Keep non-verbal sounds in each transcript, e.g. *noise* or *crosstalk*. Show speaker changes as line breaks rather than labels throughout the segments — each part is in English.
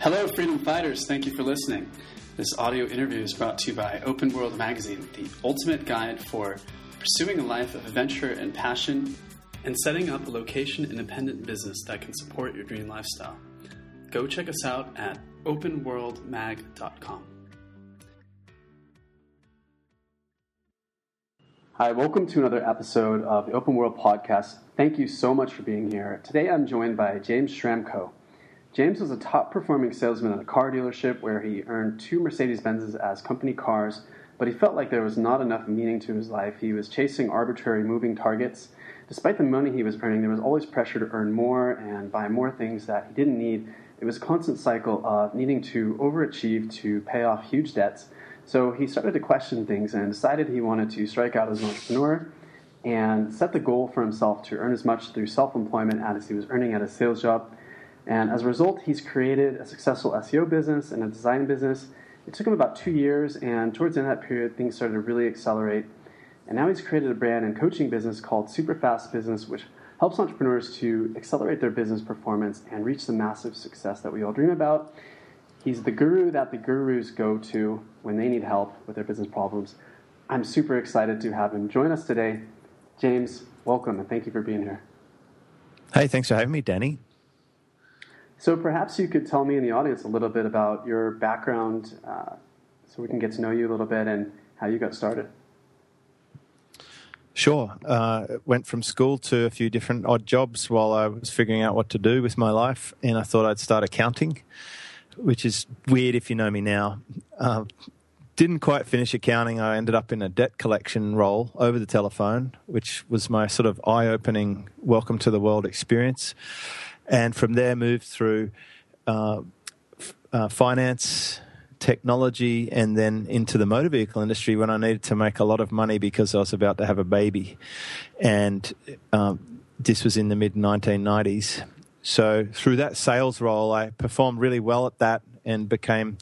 Hello, freedom fighters. Thank you for listening. This audio interview is brought to you by Open World Magazine, the ultimate guide for pursuing a life of adventure and passion and setting up a location independent business that can support your dream lifestyle. Go check us out at openworldmag.com. Hi, welcome to another episode of the Open World Podcast. Thank you so much for being here. Today I'm joined by James Schramko. James was a top performing salesman at a car dealership where he earned two Mercedes Benzes as company cars, but he felt like there was not enough meaning to his life. He was chasing arbitrary moving targets. Despite the money he was earning, there was always pressure to earn more and buy more things that he didn't need. It was a constant cycle of needing to overachieve to pay off huge debts. So he started to question things and decided he wanted to strike out as an entrepreneur and set the goal for himself to earn as much through self employment as he was earning at a sales job. And as a result, he's created a successful SEO business and a design business. It took him about two years, and towards the end of that period, things started to really accelerate. And now he's created a brand and coaching business called Superfast Business, which helps entrepreneurs to accelerate their business performance and reach the massive success that we all dream about. He's the guru that the gurus go to when they need help with their business problems. I'm super excited to have him join us today. James, welcome and thank you for being here.
Hey, thanks for having me, Danny.
So perhaps you could tell me in the audience a little bit about your background uh, so we can get to know you a little bit and how you got started.
Sure. Uh, went from school to a few different odd jobs while I was figuring out what to do with my life, and I thought I'd start accounting, which is weird if you know me now. Uh, didn't quite finish accounting. I ended up in a debt collection role over the telephone, which was my sort of eye opening welcome to the world experience and from there moved through uh, uh, finance, technology, and then into the motor vehicle industry when I needed to make a lot of money because I was about to have a baby, and um, this was in the mid 1990s. So through that sales role, I performed really well at that and became.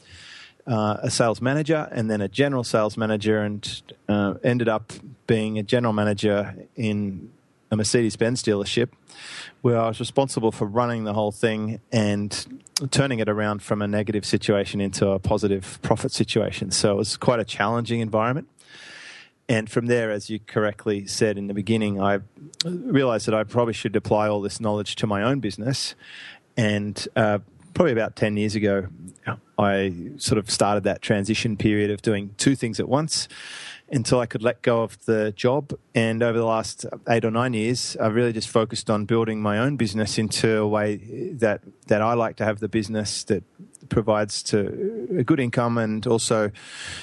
Uh, a sales manager and then a general sales manager, and uh, ended up being a general manager in a Mercedes Benz dealership where I was responsible for running the whole thing and turning it around from a negative situation into a positive profit situation. So it was quite a challenging environment. And from there, as you correctly said in the beginning, I realized that I probably should apply all this knowledge to my own business. And uh, probably about 10 years ago, I sort of started that transition period of doing two things at once until I could let go of the job. And over the last eight or nine years, I've really just focused on building my own business into a way that that I like to have the business that provides to a good income and also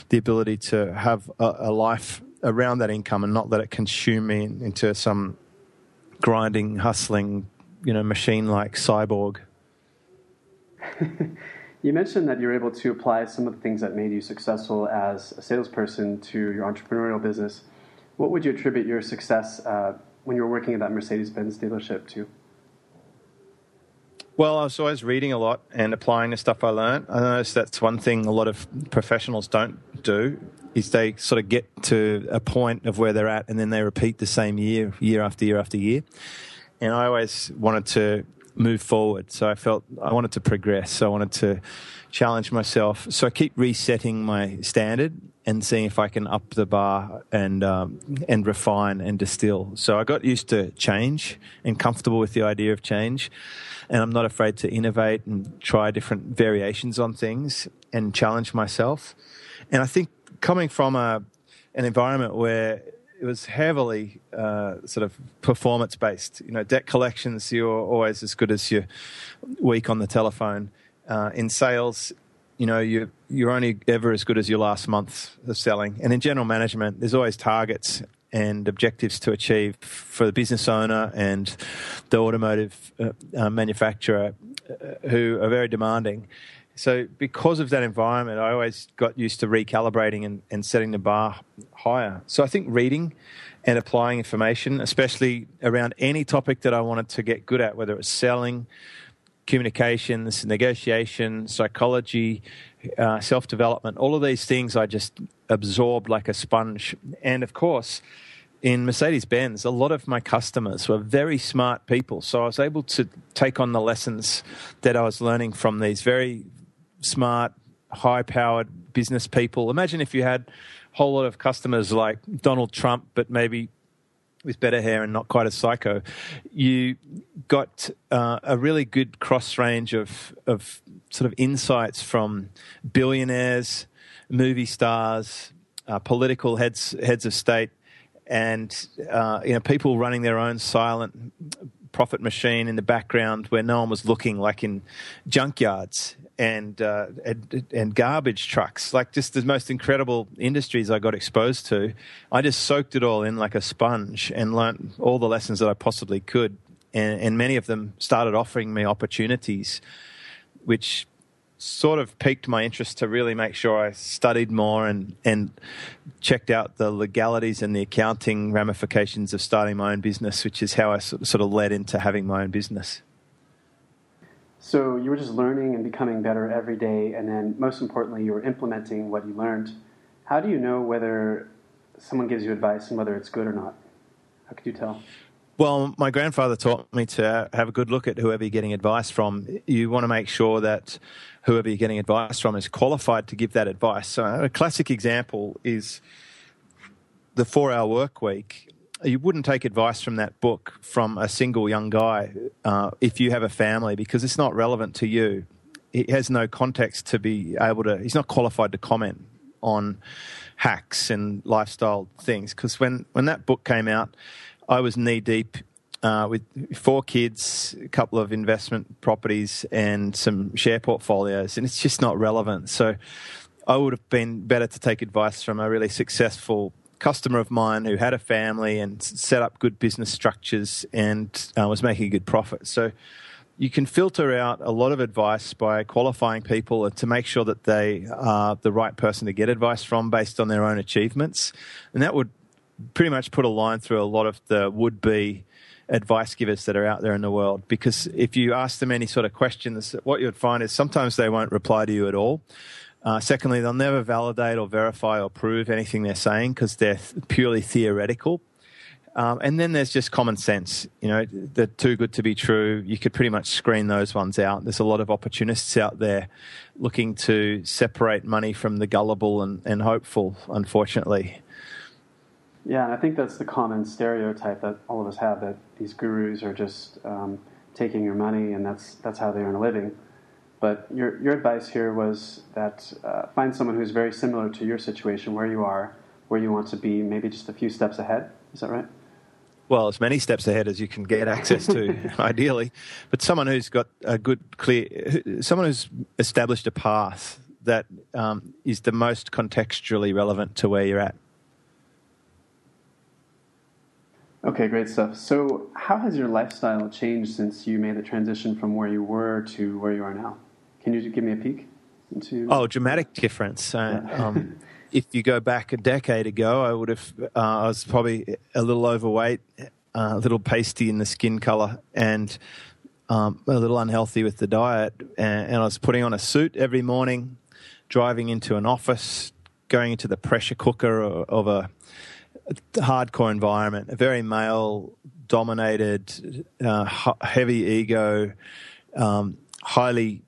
the ability to have a, a life around that income and not let it consume me into some grinding, hustling, you know, machine-like cyborg. *laughs*
You mentioned that you're able to apply some of the things that made you successful as a salesperson to your entrepreneurial business. What would you attribute your success uh, when you were working at that Mercedes Benz dealership to?
Well, I was always reading a lot and applying the stuff I learned. I noticed that's one thing a lot of professionals don't do is they sort of get to a point of where they're at and then they repeat the same year, year after year after year. And I always wanted to move forward. So I felt I wanted to progress. So I wanted to challenge myself. So I keep resetting my standard and seeing if I can up the bar and um, and refine and distill. So I got used to change and comfortable with the idea of change, and I'm not afraid to innovate and try different variations on things and challenge myself. And I think coming from a an environment where it was heavily uh, sort of performance based. You know, debt collections, you're always as good as your week on the telephone. Uh, in sales, you know, you, you're only ever as good as your last month of selling. And in general management, there's always targets and objectives to achieve for the business owner and the automotive uh, uh manufacturer uh, who are very demanding. So, because of that environment, I always got used to recalibrating and, and setting the bar higher. So, I think reading and applying information, especially around any topic that I wanted to get good at, whether it was selling, communications, negotiation, psychology, uh, self development, all of these things I just absorbed like a sponge. And of course, in Mercedes Benz, a lot of my customers were very smart people. So I was able to take on the lessons that I was learning from these very smart, high powered business people. Imagine if you had a whole lot of customers like Donald Trump, but maybe with better hair and not quite a psycho. You got uh, a really good cross range of, of sort of insights from billionaires, movie stars, uh, political heads heads of state, and uh, you know people running their own silent profit machine in the background where no one was looking, like in junkyards and, uh, and, and garbage trucks, like just the most incredible industries I got exposed to. I just soaked it all in like a sponge and learnt all the lessons that I possibly could, and, and many of them started offering me opportunities, which sort of piqued my interest to really make sure I studied more and, and checked out the legalities and the accounting ramifications of starting my own business, which is how I sort of led into having my own business.
So you were just learning and becoming better every day, and then most importantly, you were implementing what you learned. How do you know whether someone gives you advice and whether it's good or not? How could you tell?
Well, my grandfather taught me to have a good look at whoever you're getting advice from. You want to make sure that whoever you're getting advice from is qualified to give that advice. So, a classic example is the four hour work week. You wouldn't take advice from that book from a single young guy uh, if you have a family because it's not relevant to you. He has no context to be able to, he's not qualified to comment on hacks and lifestyle things. Because when, when that book came out, I was knee deep uh, with four kids, a couple of investment properties, and some share portfolios, and it's just not relevant. So I would have been better to take advice from a really successful customer of mine who had a family and set up good business structures and uh, was making a good profit. So you can filter out a lot of advice by qualifying people to make sure that they are the right person to get advice from based on their own achievements. And that would pretty much put a line through a lot of the would be advice givers that are out there in the world. Because if you ask them any sort of questions, what you would find is sometimes they won't reply to you at all. Uh, secondly, they'll never validate or verify or prove anything they're saying because they're th- purely theoretical. Um, and then there's just common sense. You know, they're too good to be true. You could pretty much screen those ones out. There's a lot of opportunists out there looking to separate money from the gullible and, and hopeful, unfortunately.
Yeah, and I think that's the common stereotype that all of us have that these gurus are just um, taking your money and that's that's how they earn a living. But your your advice here was that uh, find someone who's very similar to your situation, where you are, where you want to be, maybe just a few steps ahead. Is that right?
Well, as many steps ahead as you can get access to, *laughs* ideally, but someone who's got a good, clear, someone who's established a path that um, is the most contextually relevant to where you're at.
Okay, great stuff. So, how has your lifestyle changed since you made the transition from where you were to where you are now? Can you give me a peek into?
Oh, dramatic difference. Uh, um, *laughs* if you go back a decade ago, I would have. Uh, I was probably a little overweight, uh, a little pasty in the skin color, and um, a little unhealthy with the diet. And, and I was putting on a suit every morning, driving into an office, going into the pressure cooker of a hardcore environment, a very male dominated, uh, heavy ego, um, highly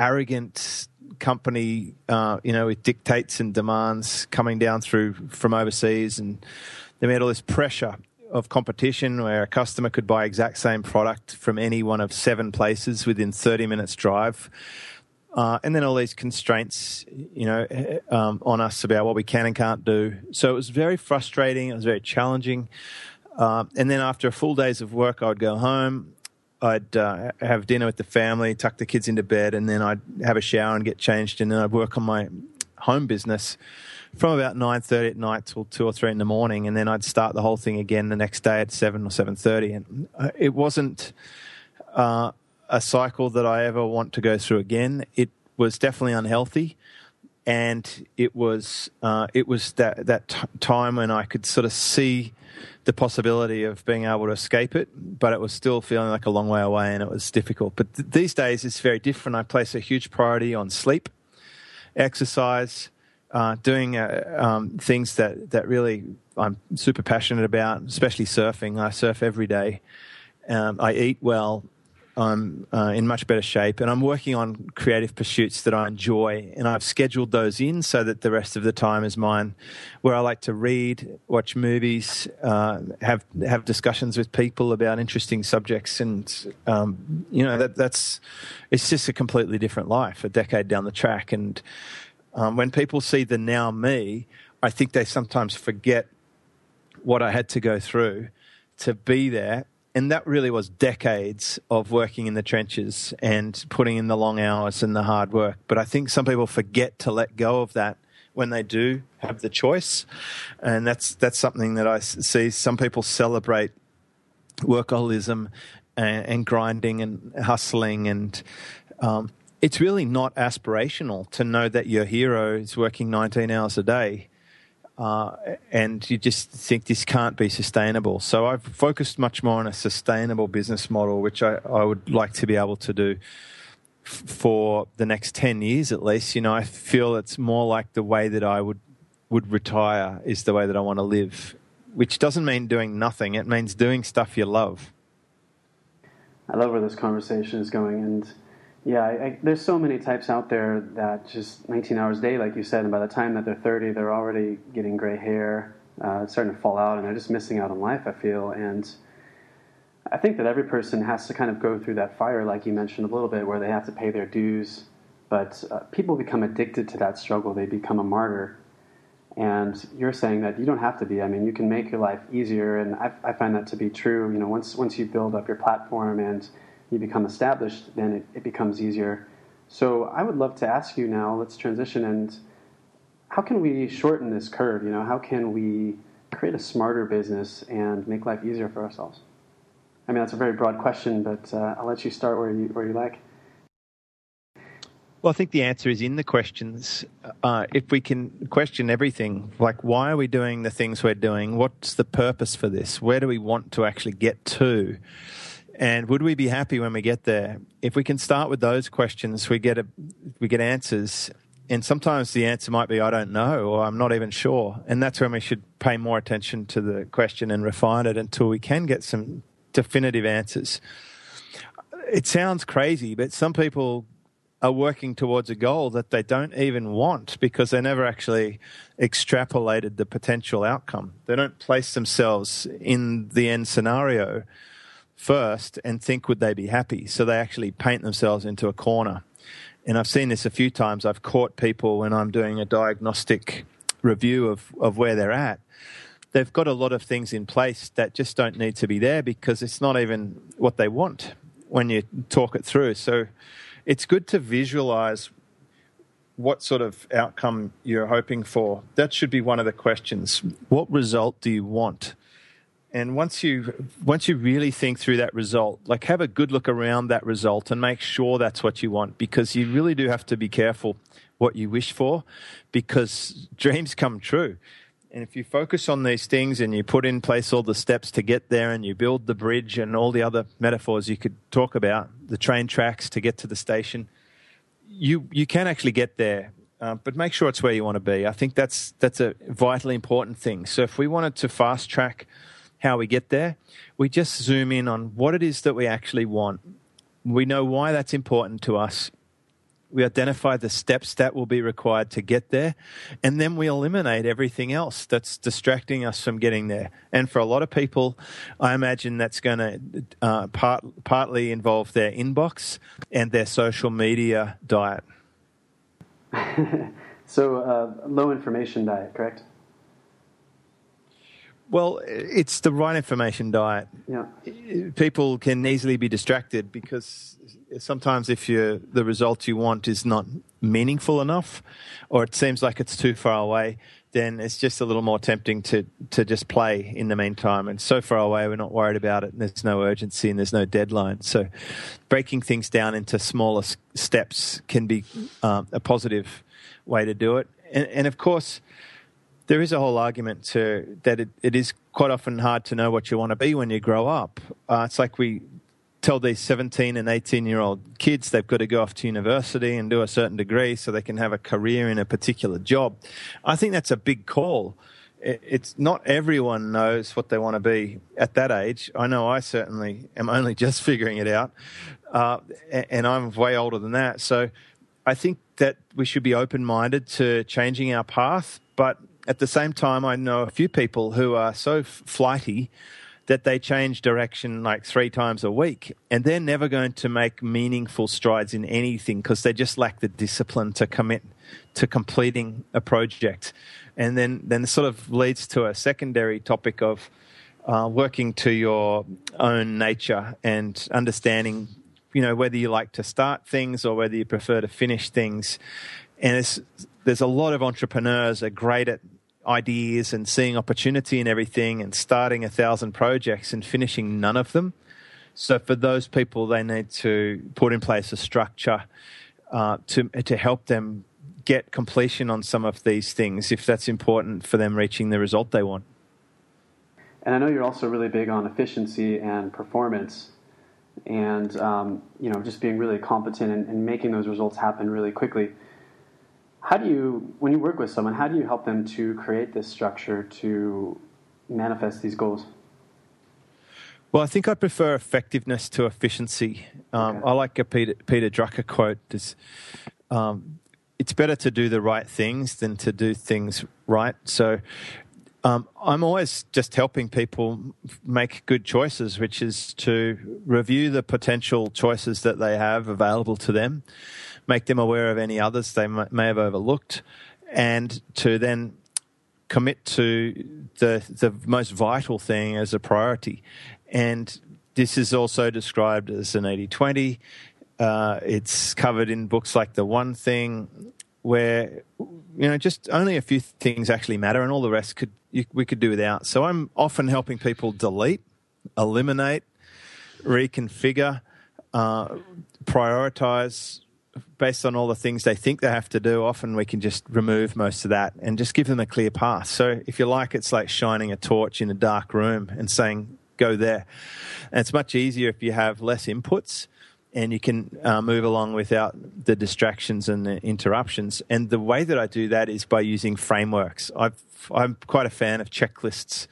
arrogant company, uh, you know, with dictates and demands coming down through from overseas. And they made all this pressure of competition where a customer could buy exact same product from any one of seven places within 30 minutes drive uh, and then all these constraints, you know, um, on us about what we can and can't do. So it was very frustrating. It was very challenging. Uh, and then after a full days of work, I would go home. I'd uh, have dinner with the family, tuck the kids into bed, and then I'd have a shower and get changed, and then I'd work on my home business from about nine thirty at night till two or three in the morning, and then I'd start the whole thing again the next day at seven or seven thirty. And uh, it wasn't uh, a cycle that I ever want to go through again. It was definitely unhealthy, and it was uh, it was that that t- time when I could sort of see the possibility of being able to escape it, but it was still feeling like a long way away, and it was difficult. But th- these days, it's very different. I place a huge priority on sleep, exercise. Uh, doing uh, um, things that, that really I'm super passionate about, especially surfing. I surf every day. Um, I eat well, I'm uh, in much better shape, and I'm working on creative pursuits that I enjoy. And I've scheduled those in so that the rest of the time is mine, where I like to read, watch movies, uh, have have discussions with people about interesting subjects, and um, you know that that's it's just a completely different life, a decade down the track. And um, when people see the now me, I think they sometimes forget what I had to go through to be there and that really was decades of working in the trenches and putting in the long hours and the hard work. But I think some people forget to let go of that when they do have the choice, and that's that's something that I see. Some people celebrate workaholism and, and grinding and hustling, and um, it's really not aspirational to know that your hero is working 19 hours a day uh, and you just think this can't be sustainable. So I've focused much more on a sustainable business model, which I, I would like to be able to do f- for the next 10 years at least. You know, I feel it's more like the way that I would, would retire is the way that I want to live, which doesn't mean doing nothing. It means doing stuff you love.
I love where this conversation is going. And yeah, I, I, there's so many types out there that just 19 hours a day, like you said, and by the time that they're 30, they're already getting gray hair, uh, starting to fall out, and they're just missing out on life, I feel. And I think that every person has to kind of go through that fire, like you mentioned a little bit, where they have to pay their dues. But uh, people become addicted to that struggle, they become a martyr. And you're saying that you don't have to be. I mean, you can make your life easier, and I, I find that to be true. You know, once once you build up your platform and you become established, then it, it becomes easier. So I would love to ask you now, let's transition and how can we shorten this curve? You know, how can we create a smarter business and make life easier for ourselves? I mean, that's a very broad question, but uh, I'll let you start where you, where you like.
Well, I think the answer is in the questions. Uh, if we can question everything, like why are we doing the things we're doing? What's the purpose for this? Where do we want to actually get to? And would we be happy when we get there? If we can start with those questions, we get a, we get answers. And sometimes the answer might be, I don't know, or I'm not even sure. And that's when we should pay more attention to the question and refine it until we can get some definitive answers. It sounds crazy, but some people are working towards a goal that they don't even want because they never actually extrapolated the potential outcome. They don't place themselves in the end scenario first and think would they be happy. So they actually paint themselves into a corner. And I've seen this a few times. I've caught people when I'm doing a diagnostic review of, of where they're at. They've got a lot of things in place that just don't need to be there because it's not even what they want when you talk it through. So it's good to visualize what sort of outcome you're hoping for. That should be one of the questions. What result do you want? And once you once you really think through that result like have a good look around that result and make sure that's what you want because you really do have to be careful what you wish for because dreams come true and if you focus on these things and you put in place all the steps to get there and you build the bridge and all the other metaphors you could talk about the train tracks to get to the station you you can actually get there uh, but make sure it's where you want to be. I think that's that's a vitally important thing. So if we wanted to fast track how we get there. We just zoom in on what it is that we actually want. We know why that's important to us. We identify the steps that will be required to get there, and then we eliminate everything else that's distracting us from getting there. And for a lot of people, I imagine that's going to uh, part, partly involve their inbox and their social media diet. *laughs*
so, uh, low information diet, correct?
Well, it's the right information diet.
Yeah.
People can easily be distracted because sometimes if you the result you want is not meaningful enough, or it seems like it's too far away, then it's just a little more tempting to to just play in the meantime. And so far away, we're not worried about it. And there's no urgency and there's no deadline. So, breaking things down into smaller steps can be um, a positive way to do it. And, and of course there is a whole argument to that it, it is quite often hard to know what you want to be when you grow up. Uh, it's like we tell these 17 and 18 year old kids they've got to go off to university and do a certain degree so they can have a career in a particular job. I think that's a big call. it's not everyone knows what they want to be at that age. I know I certainly am only *laughs* just figuring it out, uh, and I'm way older than that. So I think that we should be open minded to changing our path, but at the same time, I know a few people who are so flighty that they change direction like three times a week and they're never going to make meaningful strides in anything because they just lack the discipline to commit to completing a project. And then then sort of leads to a secondary topic of uh, working to your own nature and understanding you know whether you like to start things or whether you prefer to finish things. And there's a lot of entrepreneurs are great at ideas and seeing opportunity in everything and starting a thousand projects and finishing none of them. So for those people, they need to put in place a structure uh, to to help them get completion on some of these things if that's important for them reaching the result they want.
And I know you're also really big on efficiency and performance, and um, you know just being really competent and, and making those results happen really quickly how do you when you work with someone how do you help them to create this structure to manifest these goals
well, I think I prefer effectiveness to efficiency. Um, okay. I like a Peter, Peter Drucker quote. This, um, it's better to do the right things than to do things right. So um, I'm always just helping people make good choices, which is to review the potential choices that they have available to them make them aware of any others they may have overlooked, and to then commit to the the most vital thing as a priority. And this is also described as an 80-20. Uh, it's covered in books like The One Thing, where you know just only a few things actually matter, and all the rest could you, we could do without. So I'm often helping people delete, eliminate, reconfigure, uh, prioritize, based on all the things they think they have to do, often we can just remove most of that and just give them a clear path. So if you like, it's like shining a torch in a dark room and saying, go there. And it's much easier if you have less inputs and you can uh, move along without the distractions and the interruptions. And the way that I do that is by using frameworks. i am quite a fan of checklists.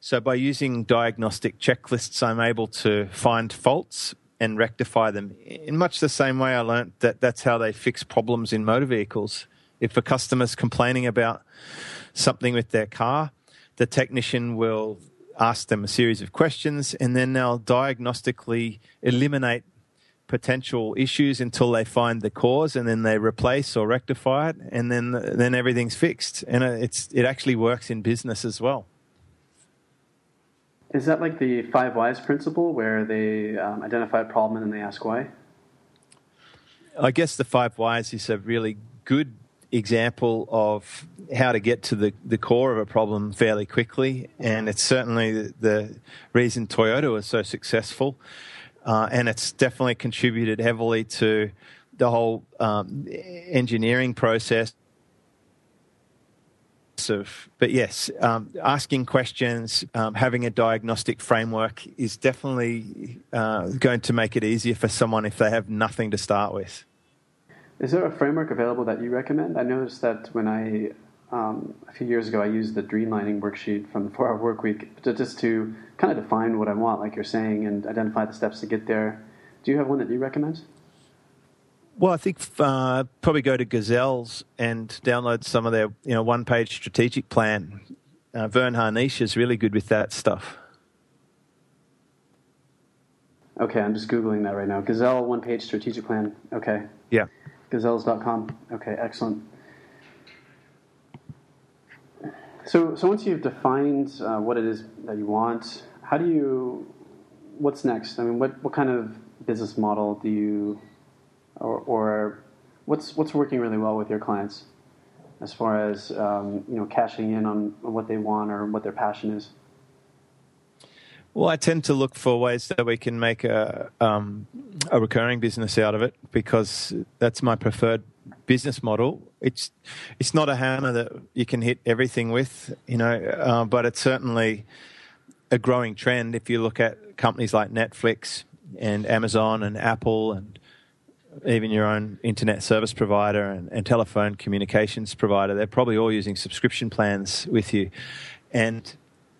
So by using diagnostic checklists, I'm able to find faults and rectify them. In much the same way I learnt that that's how they fix problems in motor vehicles. If a customer's complaining about something with their car, the technician will ask them a series of questions and then they'll diagnostically eliminate potential issues until they find the cause and then they replace or rectify it and then then everything's fixed. And uh, it's it actually works in business as well
is that like the five whys principle where they um, identify a problem and then they ask why?
I guess the five whys is a really good example of how to get to the, the core of a problem fairly quickly. And it's certainly the, the reason Toyota was so successful. Uh, and it's definitely contributed heavily to the whole um, engineering process of, but yes, um, asking questions, um, having a diagnostic framework is definitely uh, going to make it easier for someone if they have nothing to start with.
Is there a framework available that you recommend? I noticed that when I um, a few years ago I used the Dreamlining worksheet from the *laughs* Four Hour Work Week to, just to kind of define what I want, like you're saying, and identify the steps to get there. Do you have one that you recommend?
Well, I think uh, probably go to Gazelles and download some of their you know one page strategic plan. Uh, Verne Harnish is really good with that stuff.
Okay, I'm just googling that right now. Gazelle one page strategic plan. Okay.
Yeah.
Gazelles.com. Okay, excellent. So, so once you've defined uh, what it is that you want, how do you? What's next? I mean, what what kind of business model do you or, or what's what's working really well with your clients as far as um, you know cashing in on, what they want or what their passion is?
Well, I tend to look for ways that we can make a um, a recurring business out of it because that's my preferred business model. It's it's not a hammer that you can hit everything with, you know, uh, but it's certainly a growing trend. If you look at companies like Netflix and Amazon and Apple and even your own internet service provider and, and telephone communications provider, they're probably all using subscription plans with you. And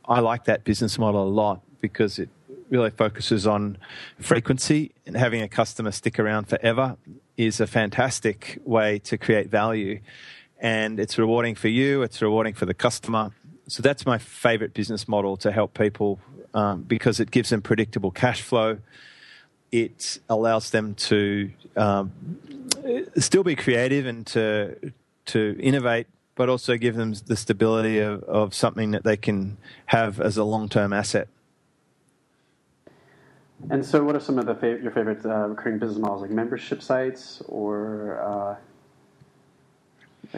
I like that business model a lot because it really focuses on frequency and having a customer stick around forever is a fantastic way to create value. And it's rewarding for you, it's rewarding for the customer. So that's my favorite business model to help people um, because it gives them predictable cash flow. It allows them to um, still be creative and to to innovate, but also give them the stability of, of something that they can have as a long term asset.
And so, what are some of the fav- your favorite uh, recurring business models, like membership sites, or uh,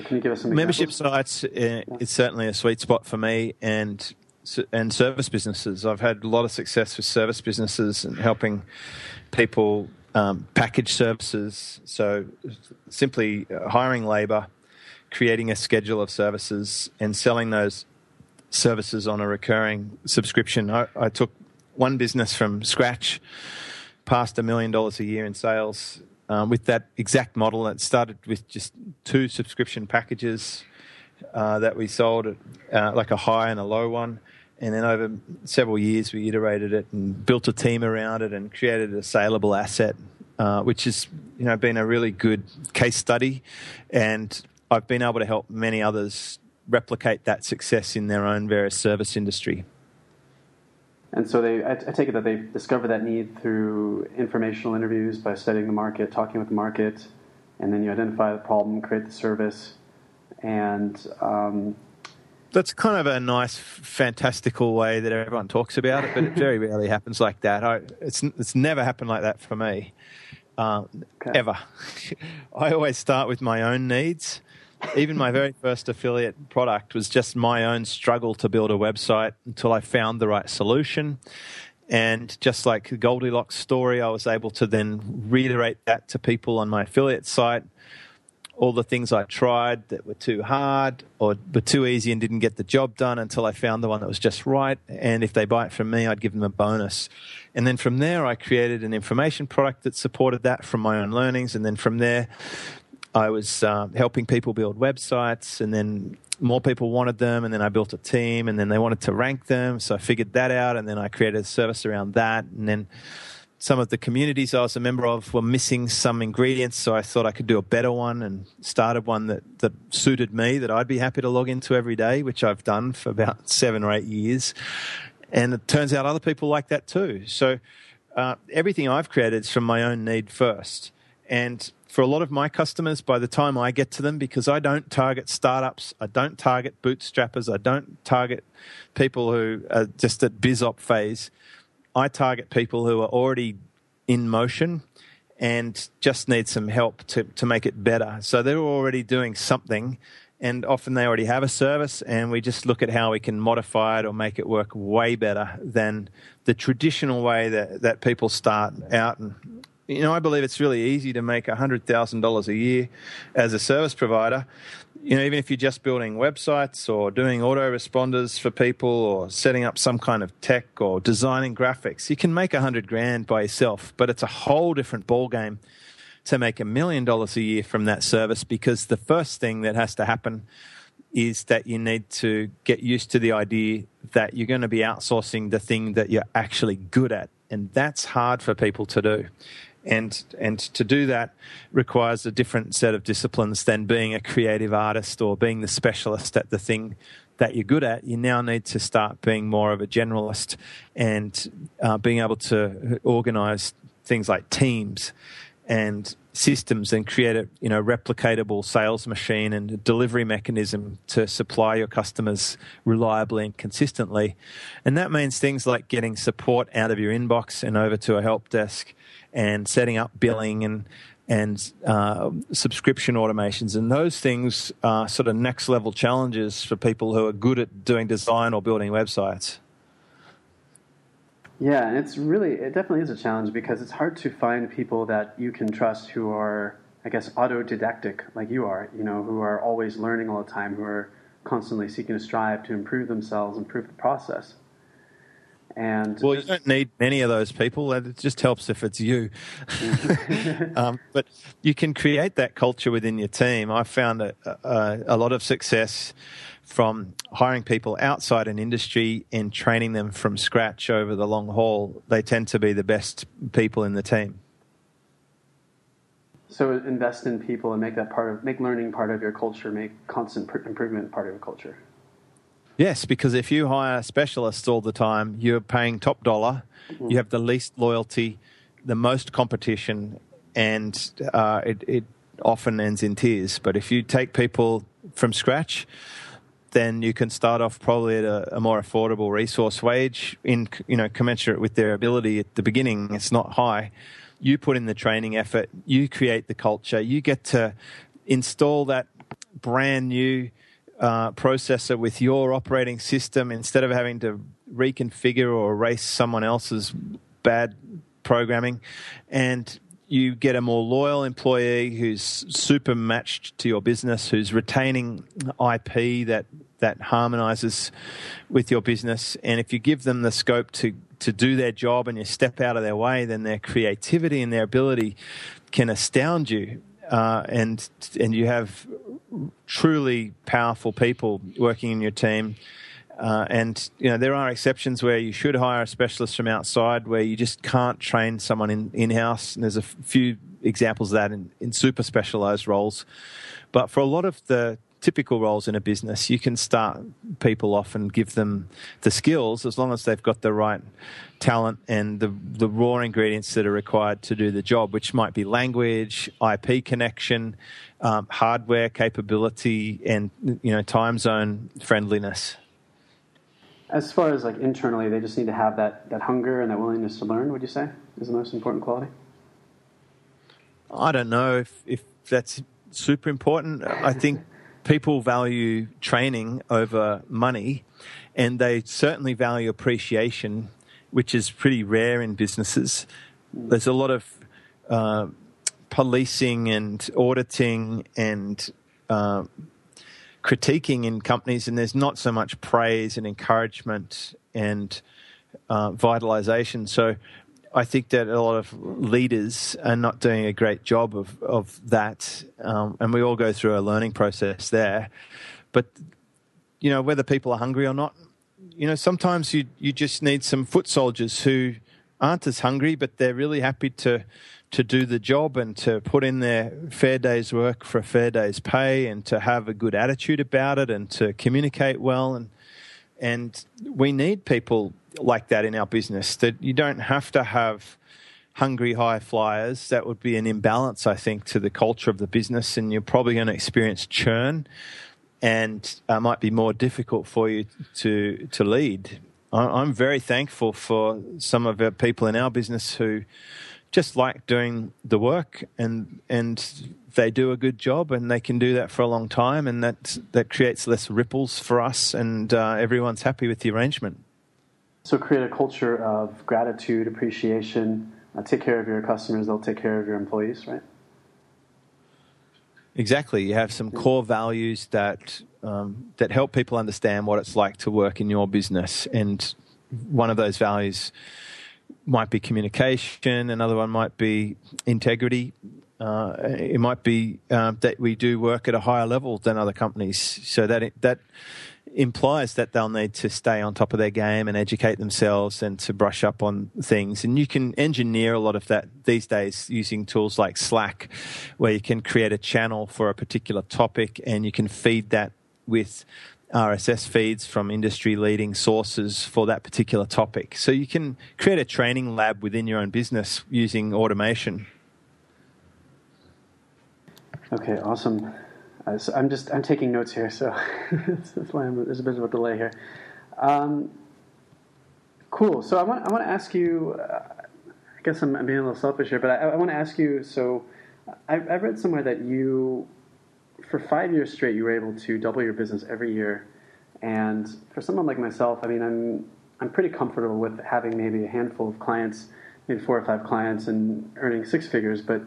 can you give us some
membership
examples?
sites? Uh, It's certainly a sweet spot for me, and and service businesses. I've had a lot of success with service businesses and helping people um, package services. So, simply uh, hiring labour, creating a schedule of services, and selling those services on a recurring subscription. I, I took one business from scratch, past a million dollars a year in sales um, with that exact model. It started with just two subscription packages uh, that we sold, uh, like a high and a low one. And then over several years, we iterated it and built a team around it and created a saleable asset, uh, which has you know been a really good case study. And I've been able to help many others replicate that success in their own various service industry.
And so they, I, take it that they discover that need through informational interviews by studying the market, talking with the market, and then you identify the problem, create the service, and um,
that's kind of a nice, fantastical way that everyone talks about it, but it very rarely happens like that. I, it's it's never happened like that for me, uh, okay. ever. *laughs* I always start with my own needs. Even my very first affiliate product was just my own struggle to build a website until I found the right solution. And just like the Goldilocks story, I was able to then reiterate that to people on my affiliate site all the things I tried that were too hard or were too easy and didn't get the job done until I found the one that was just right. And if they buy it from me, I'd give them a bonus. And then from there, I created an information product that supported that from my own learnings. And then from there, I was uh, helping people build websites, and then more people wanted them, and then I built a team, and then they wanted to rank them. So I figured that out, and then I created a service around that. And then some of the communities I was a member of were missing some ingredients, so I thought I could do a better one and started one that, that suited me, that I'd be happy to log into every day, which I've done for about seven or eight years. And it turns out other people like that too. So uh, everything I've created is from my own need first. And for a lot of my customers, by the time I get to them, because I don't target startups, I don't target bootstrappers, I don't target people who are just at biz op phase I target people who are already in motion and just need some help to, to make it better. So they're already doing something, and often they already have a service, and we just look at how we can modify it or make it work way better than the traditional way that, that people start out. And, you know, I believe it's really easy to make $100,000 a year as a service provider you know, even if you're just building websites or doing autoresponders for people or setting up some kind of tech or designing graphics, you can make a hundred grand by yourself, but it's a whole different ballgame to make a million dollars a year from that service because the first thing that has to happen is that you need to get used to the idea that you're going to be outsourcing the thing that you're actually good at. And that's hard for people to do and and to do that requires a different set of disciplines than being a creative artist or being the specialist at the thing that you're good at. You now need to start being more of a generalist and uh, being able to organize things like teams and systems and create a you know replicatable sales machine and delivery mechanism to supply your customers reliably and consistently and that means things like getting support out of your inbox and over to a help desk and setting up billing and and uh, subscription automations and those things are sort of next level challenges for people who are good at doing design or building websites.
Yeah, and it's really it definitely is a challenge because it's hard to find people that you can trust who are I guess autodidactic like you are, you know, who are always learning all the time, who are constantly seeking to strive to improve themselves, improve the process. And
well, you don't need many of those people. It just helps if it's you. *laughs* um, but you can create that culture within your team. I found a, a, a lot of success from hiring people outside an industry and training them from scratch over the long haul. They tend to be the best people in the team.
So invest in people and make that part of make learning part of your culture, make constant improvement part of your culture.
Yes, because if you hire specialists all the time, you're paying top dollar. Mm-hmm. You have the least loyalty, the most competition, and uh, it, it often ends in tears. But if you take people from scratch, then you can start off probably at a, a, more affordable resource wage in you know commensurate with their ability at the beginning. It's not high. You put in the training effort. You create the culture. You get to install that brand new uh, processor with your operating system instead of having to reconfigure or erase someone else's bad programming. And you get a more loyal employee who's super matched to your business, who's retaining IP that that harmonizes with your business. And if you give them the scope to to do their job and you step out of their way, then their creativity and their ability can astound you uh, and and you have truly powerful people working in your team. Uh, and you know there are exceptions where you should hire a specialist from outside, where you just can't train someone in in house. And there's a few examples of that in, in super specialized roles. But for a lot of the typical roles in a business, you can start people off and give them the skills as long as they've got the right talent and the, the raw ingredients that are required to do the job, which might be language, IP connection, um, hardware capability, and you know time zone friendliness.
As far as like internally, they just need to have that, that hunger and that willingness to learn. Would you say is the most important quality?
I don't know if if that's super important. I think people value training over money, and they certainly value appreciation, which is pretty rare in businesses. There's a lot of uh, policing and auditing and uh, critiquing in companies, and there's not so much praise and encouragement and uh, vitalization. So I think that a lot of leaders are not doing a great job of of that, um, and we all go through a learning process there. But you know, whether people are hungry or not, you know, sometimes you you just need some foot soldiers who aren't as hungry, but they're really happy to to do the job and to put in their fair day's work for a fair day's pay, and to have a good attitude about it, and to communicate well, and and we need people like that in our business. That you don't have to have hungry high flyers. That would be an imbalance, I think, to the culture of the business, and you're probably going to experience churn, and uh, might be more difficult for you to to lead. I'm very thankful for some of the people in our business who just like doing the work and and they do a good job and they can do that for a long time and that that creates less ripples for us and uh, everyone's happy with the arrangement.
So create a culture of gratitude, appreciation. Uh, take care of your customers; they'll take care of your employees, right?
Exactly. You have some core values that um, that help people understand what it's like to work in your business, and one of those values might be communication. Another one might be integrity. Uh, it might be uh, that we do work at a higher level than other companies, so that it, that implies that they'll need to stay on top of their game and educate themselves and to brush up on things. And you can engineer a lot of that these days using tools like Slack, where you can create a channel for a particular topic and you can feed that with RSS feeds from industry leading sources for that particular topic. So you can create a training lab within your own business using automation.
Okay, awesome. Uh, so I'm just I'm taking notes here, so *laughs* that's why I'm, there's a bit of a delay here. Um, cool. So I want I want to ask you. Uh, I guess I'm, I'm, being a little selfish here, but I, I want to ask you. So I, I read somewhere that you, for five years straight, you were able to double your business every year. And for someone like myself, I mean, I'm I'm pretty comfortable with having maybe a handful of clients, maybe four or five clients, and earning six figures, but.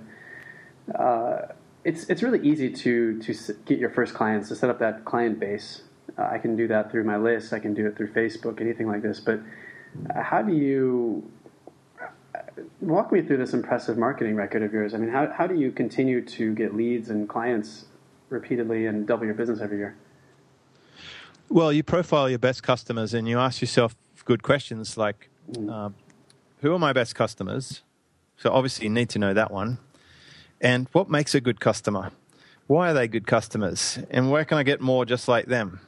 Uh, it's it's really easy to to get your first clients to set up that client base. Uh, I can do that through my list. I can do it through Facebook, anything like this. But How do you walk me through this impressive marketing record of yours? I mean, how, how do you continue to get leads and clients repeatedly and double your business every year?
Well, you profile your best customers and you ask yourself good questions like, mm. uh, who are my best customers? So obviously you need to know that one. And what makes a good customer? Why are they good customers? And where can I get more just like them?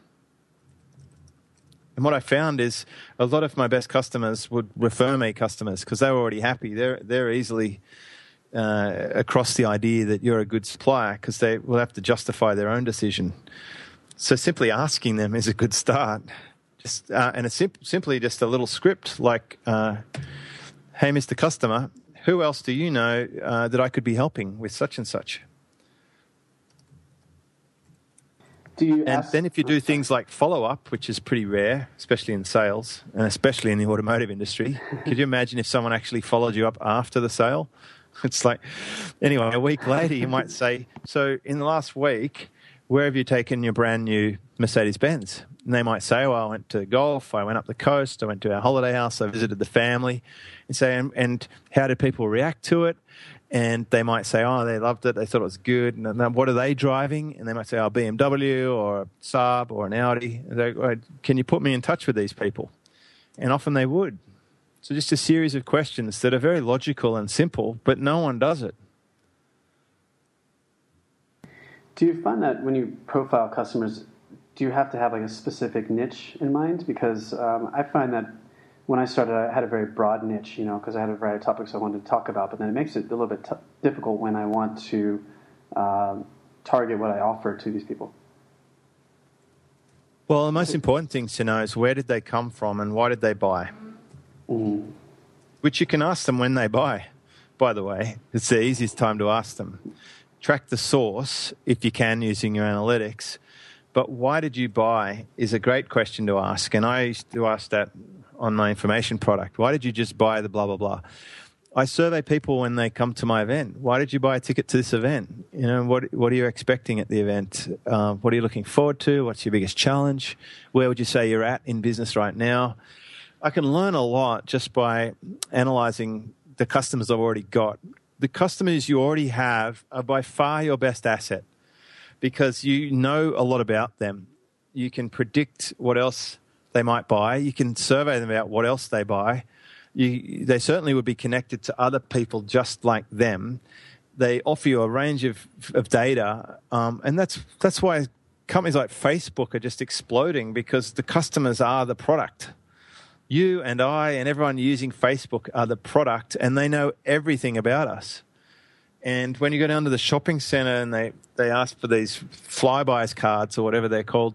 And what I found is a lot of my best customers would refer me customers because they were already happy. They're they're easily uh, across the idea that you're a good supplier because they will have to justify their own decision. So simply asking them is a good start. Just uh, and it's sim- simply just a little script like, uh, "Hey, Mr. Customer, who else do you know uh, that I could be helping with such and such?" Do you and ask- then if you do things like follow up, which is pretty rare, especially in sales and especially in the automotive industry, could you imagine if someone actually followed you up after the sale? *laughs* It's like, anyway, a week later, you might say, So in the last week, where have you taken your brand new Mercedes Benz? And they might say, Well, I went to golf, I went up the coast, I went to our holiday house, I visited the family. And say, and, and how did people react to it? and they might say, "Oh, they loved it. They thought it was good." And then, what are they driving? And they might say, "Oh, BMW or Saab or an Audi." Can you put me in touch with these people? And often they would. So just a series of questions that are very logical and simple, but no one does it.
Do you find that when you profile customers, do you have to have like a specific niche in mind? Because um, I find that when I started, I had a very broad niche, you know, because I had a variety of topics I wanted to talk about. But then it makes it a little bit t- difficult when I want to um, target what I offer to these people.
Well, the most important thing to know is where did they come from and why did they buy? Mm. Which you can ask them when they buy, by the way. It's the easiest time to ask them. Track the source if you can using your analytics. But why did you buy is a great question to ask. And I used to ask that on my information product? Why did you just buy the blah, blah, blah? I survey people when they come to my event. Why did you buy a ticket to this event? You know, what what are you expecting at the event? Uh, what are you looking forward to? What's your biggest challenge? Where would you say you're at in business right now? I can learn a lot just by analyzing the customers I've already got. The customers you already have are by far your best asset because you know a lot about them. You can predict what else they might buy. You can survey them about what else they buy. You, they certainly would be connected to other people just like them. They offer you a range of, of data, um, and that's that's why companies like Facebook are just exploding because the customers are the product. You and I and everyone using Facebook are the product, and they know everything about us. And when you go down to the shopping center and they, they ask for these Flybuys cards or whatever they're called,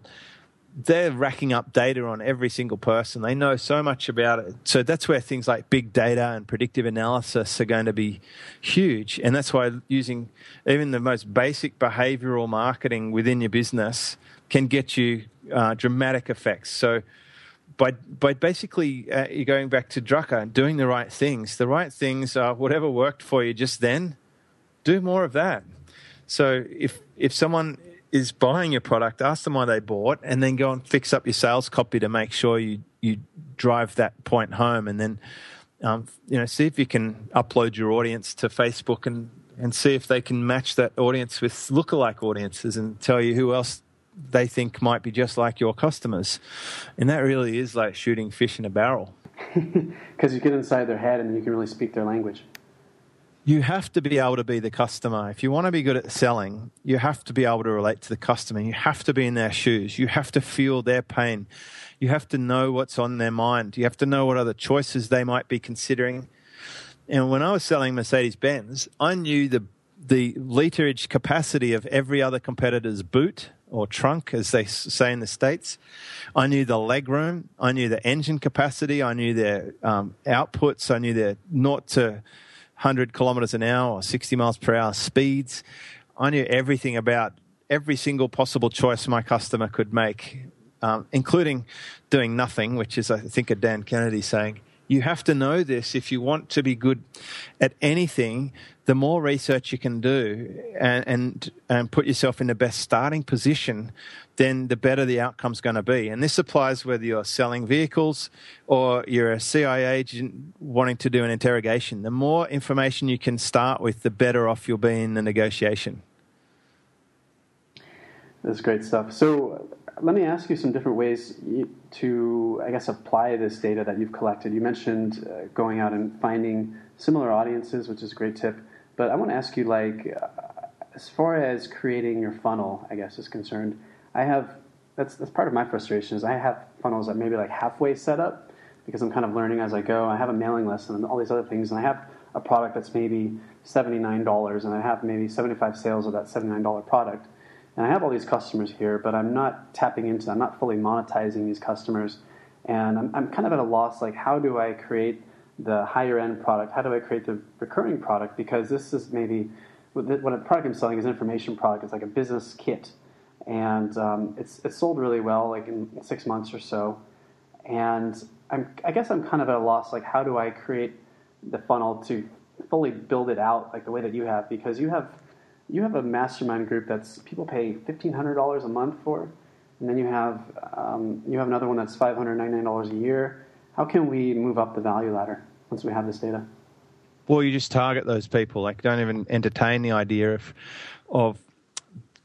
they're racking up data on every single person. They know so much about it. So that's where things like big data and predictive analysis are going to be huge. And that's why using even the most basic behavioral marketing within your business can get you uh, dramatic effects. So by by basically uh, going back to Drucker, and doing the right things. The right things are whatever worked for you just then. Do more of that. So if if someone is buying your product, ask them why they bought, and then go and fix up your sales copy to make sure you you drive that point home, and then um, you know see if you can upload your audience to Facebook and and see if they can match that audience with lookalike audiences and tell you who else they think might be just like your customers, and that really is like shooting fish in a barrel. *laughs*
Because you get inside their head and you can really speak their language
you have to be able to be the customer. If you want to be good at selling, you have to be able to relate to the customer. You have to be in their shoes. You have to feel their pain. You have to know what's on their mind. You have to know what other choices they might be considering. And when I was selling Mercedes Benz, I knew the the literage capacity of every other competitor's boot or trunk, as they say in the States. I knew the leg room. I knew the engine capacity. I knew their um, outputs. I knew their not to 100 kilometers an hour or 60 miles per hour speeds. I knew everything about every single possible choice my customer could make, um, including doing nothing, which is, I think, a Dan Kennedy saying, You have to know this if you want to be good at anything. The more research you can do and, and, and put yourself in the best starting position, then the better the outcome's going to be. And this applies whether you're selling vehicles or you're a CIA agent wanting to do an interrogation. The more information you can start with, the better off you'll be in the negotiation.
That's great stuff. So let me ask you some different ways to, I guess, apply this data that you've collected. You mentioned uh, going out and finding similar audiences, which is a great tip. But I want to ask you, like, uh, as far as creating your funnel, I guess, is concerned, I have that's that's part of my frustration is I have funnels that maybe like halfway set up because I'm kind of learning as I go. I have a mailing list and all these other things, and I have a product that's maybe seventy nine dollars, and I have maybe seventy five sales of that seventy nine dollar product and I have all these customers here, but I'm not tapping into them. I'm not fully monetizing these customers. And I'm, I'm kind of at a loss like, how do I create the higher end product? How do I create the recurring product? Because this is maybe what a product I'm selling is an information product. It's like a business kit. And um, it's, it's sold really well, like in six months or so. And I'm, I guess I'm kind of at a loss, like, how do I create the funnel to fully build it out like the way that you have? Because you have you have a mastermind group that's people pay fifteen hundred dollars a month for, and then you have um, you have another one that's five hundred ninety nine dollars a year. How can we move up the value ladder once we have this data?
Well, you just target those people. Like, don't even entertain the idea of of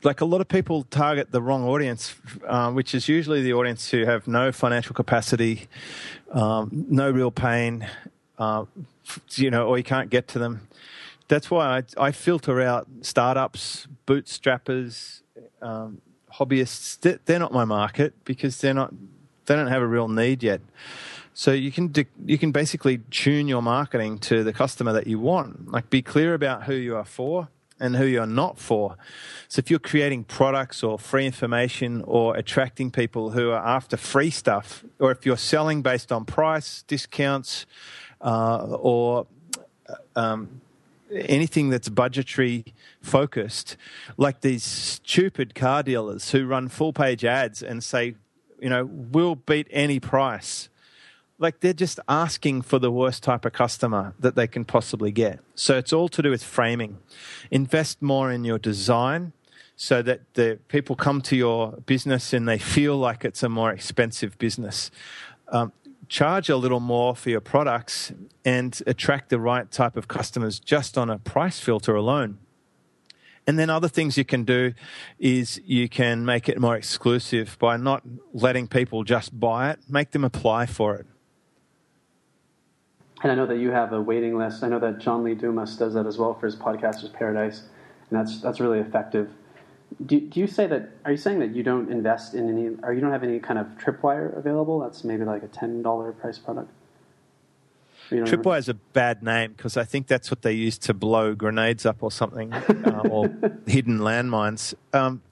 like a lot of people target the wrong audience, um, which is usually the audience who have no financial capacity, um, no real pain, uh, you know, or you can't get to them that's why I, I filter out startups, bootstrappers, um, hobbyists. They're not my market because they're not. They don't have a real need yet. So you can you can basically tune your marketing to the customer that you want. Like be clear about who you are for and who you're not for. So if you're creating products or free information or attracting people who are after free stuff, or if you're selling based on price, discounts, uh, or um, anything that's budgetary focused, like these stupid car dealers who run full page ads and say, you know, we'll beat any price. Like they're just asking for the worst type of customer that they can possibly get. So it's all to do with framing. Invest more in your design so that the people come to your business and they feel like it's a more expensive business. Um, charge a little more for your products and attract the right type of customers just on a price filter alone. And then other things you can do is you can make it more exclusive by not letting people just buy it, make them apply for it.
And I know that you have a waiting list. I know that John Lee Dumas does that as well for his Podcasters Paradise, and that's that's really effective do, do you say that? Are you saying that you don't invest in any, or you don't have any kind of tripwire available? That's maybe like a ten dollar price product.
Tripwire is a bad name because I think that's what they use to blow grenades up or something, uh, *laughs* or hidden landmines. Um,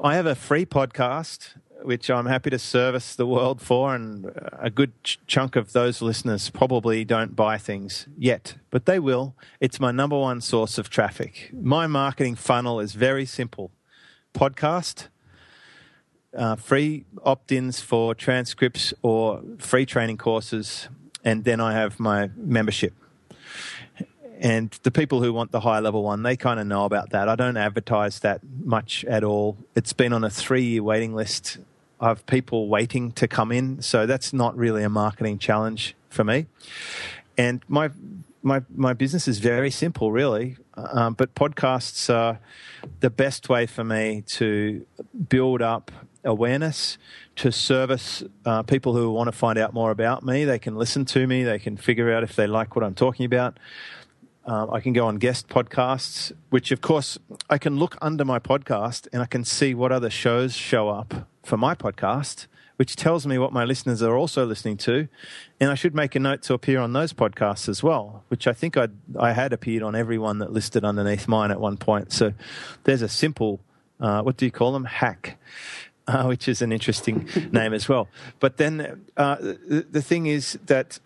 I have a free podcast which I'm happy to service the world for, and a good ch- chunk of those listeners probably don't buy things yet, but they will. It's my number one source of traffic. My marketing funnel is very simple podcast, uh, free opt ins for transcripts or free training courses, and then I have my membership. And the people who want the high level one, they kind of know about that. I don't advertise that much at all. It's been on a three year waiting list of people waiting to come in. So that's not really a marketing challenge for me. And my my my business is very simple, really. Um, but podcasts are the best way for me to build up awareness, to service uh, people who want to find out more about me. They can listen to me. They can figure out if they like what I'm talking about. Um, I can go on guest podcasts, which of course I can look under my podcast and I can see what other shows show up for my podcast which tells me what my listeners are also listening to. And I should make a note to appear on those podcasts as well, which I think i I had appeared on everyone that listed underneath mine at one point. So there's a simple, uh, what do you call them? Hack. Uh, which is an interesting *laughs* name as well. But then uh, the, the thing is that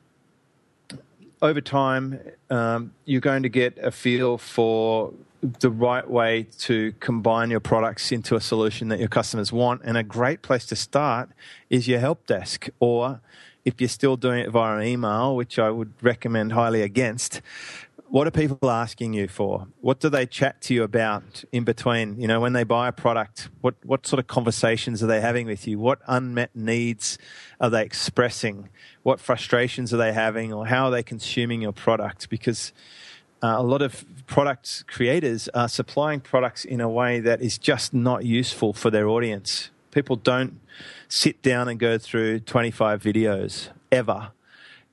over time, um, you're going to get a feel for the right way to combine your products into a solution that your customers want. And a great place to start is your help desk or if you're still doing it via email, which I would recommend highly against, what are people asking you for? What do they chat to you about in between? You know, when they buy a product, what, what sort of conversations are they having with you? What unmet needs are they expressing? What frustrations are they having, or how are they consuming your product? Because uh, a lot of product creators are supplying products in a way that is just not useful for their audience. People don't sit down and go through 25 videos ever.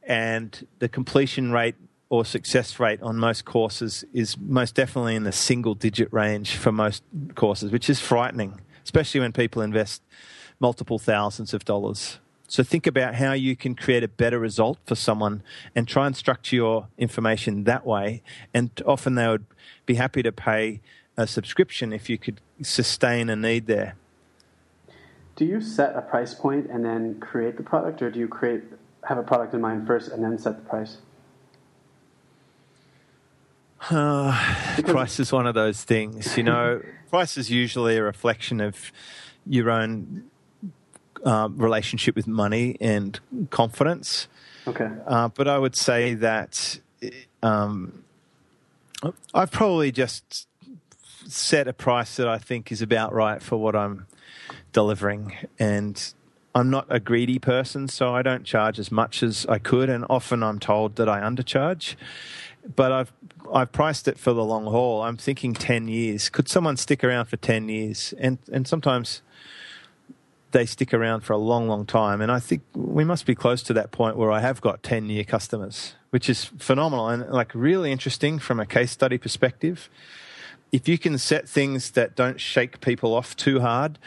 And the completion rate or success rate on most courses is most definitely in the single digit range for most courses, which is frightening, especially when people invest multiple thousands of dollars. So think about how you can create a better result for someone and try and structure your information that way. And often they would be happy to pay a subscription if you could sustain a need there.
Do you set a price point and then create the product, or do you create have a product in mind first and then set the price? *sighs*
Uh, price is one of those things. You know, *laughs* price is usually a reflection of your own uh, relationship with money and confidence.
Okay.
Uh, but I would say that um, I've probably just set a price that I think is about right for what I'm delivering. And I'm not a greedy person, so I don't charge as much as I could. And often I'm told that I undercharge. But I've I've priced it for the long haul. I'm thinking ten years. Could someone stick around for ten years? And and sometimes they stick around for a long, long time. And I think we must be close to that point where I have got 10 year customers, which is phenomenal and like really interesting from a case study perspective. If you can set things that don't shake people off too hard,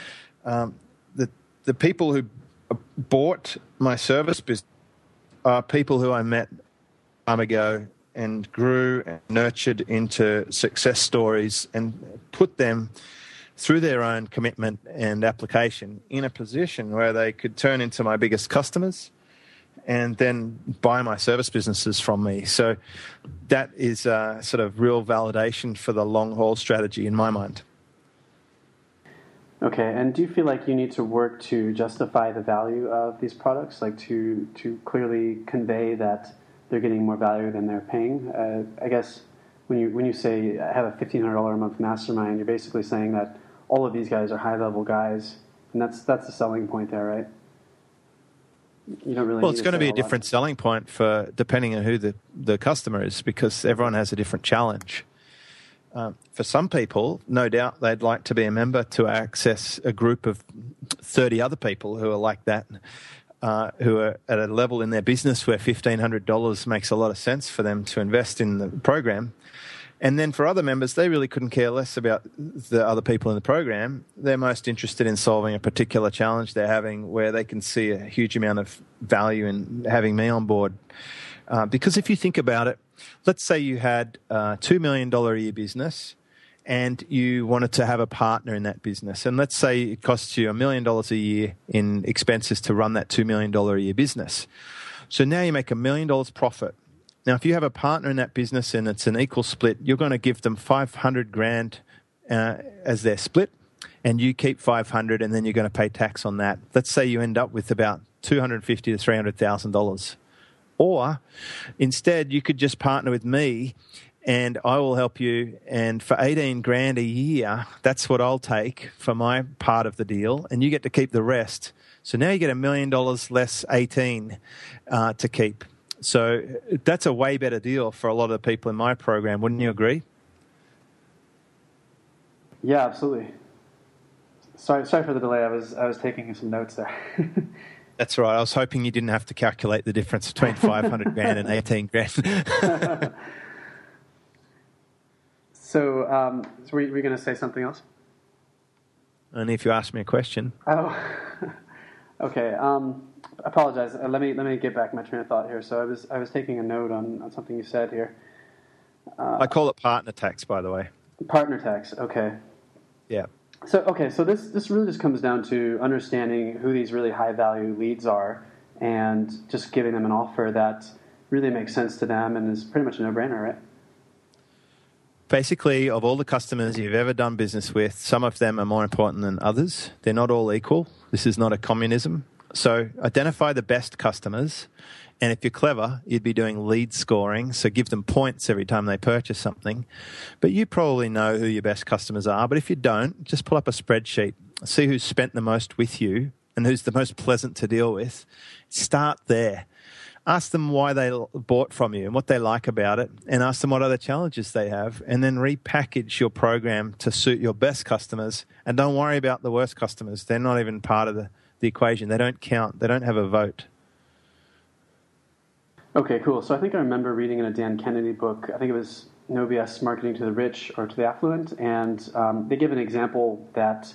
um, the, the people who bought my service business are people who I met time ago and grew and nurtured into success stories and put them through their own commitment and application in a position where they could turn into my biggest customers and then buy my service businesses from me. So that is a sort of real validation for the long haul strategy in my mind.
Okay, and do you feel like you need to work to justify the value of these products, like to to clearly convey that they're getting more value than they're paying? Uh, I guess when you when you say I have a fifteen hundred dollar a month mastermind, you're basically saying that all of these guys are high level guys, and that's that's the selling point there, right?
You don't really. Well, it's going to be a different selling point for depending on who the the customer is, because everyone has a different challenge. Um, for some people, no doubt they'd like to be a member to access a group of 30 other people who are like that, uh, who are at a level in their business where $1,500 makes a lot of sense for them to invest in the program. And then for other members, they really couldn't care less about the other people in the program. They're most interested in solving a particular challenge they're having where they can see a huge amount of value in having me on board. Uh, because if you think about it, let's say you had a $2 million a year business and you wanted to have a partner in that business. And let's say it costs you a million dollars a year in expenses to run that $2 million a year business. So now you make a million dollars profit now, if you have a partner in that business and it's an equal split, you're going to give them 500 grand uh, as their split, and you keep 500, and then you're going to pay tax on that. Let's say you end up with about 250 to 300 thousand dollars, or instead you could just partner with me, and I will help you. And for 18 grand a year, that's what I'll take for my part of the deal, and you get to keep the rest. So now you get a million dollars less 18 uh, to keep. So that's a way better deal for a lot of the people in my program, wouldn't you agree?
Yeah, absolutely. Sorry, sorry for the delay. I was I was taking some notes there. *laughs*
That's right. I was hoping you didn't have to calculate the difference between 500 grand and 18 grand. *laughs*
so, um, so were you going to say something else?
Only if you ask me a question.
Oh, *laughs* okay. Um, apologize. Uh, let me let me get back my train of thought here. So I was I was taking a note on, on something you said here.
Uh, I call it partner tax, by the way.
Partner tax. Okay.
Yeah.
So okay, so this this really just comes down to understanding who these really high value leads are, and just giving them an offer that really makes sense to them and is pretty much a no brainer, right?
Basically, of all the customers you've ever done business with, some of them are more important than others. They're not all equal. This is not a communism So identify the best customers. And if you're clever, you'd be doing lead scoring. So give them points every time they purchase something. But you probably know who your best customers are. But if you don't, just pull up a spreadsheet, see who's spent the most with you and who's the most pleasant to deal with. Start there. Ask them why they bought from you and what they like about it, and ask them what other challenges they have, and then repackage your program to suit your best customers. And don't worry about the worst customers, they're not even part of the, the equation. They don't count, they don't have a vote.
Okay, cool. So I think I remember reading in a Dan Kennedy book, I think it was No BS Marketing to the Rich or to the Affluent, and um, they give an example that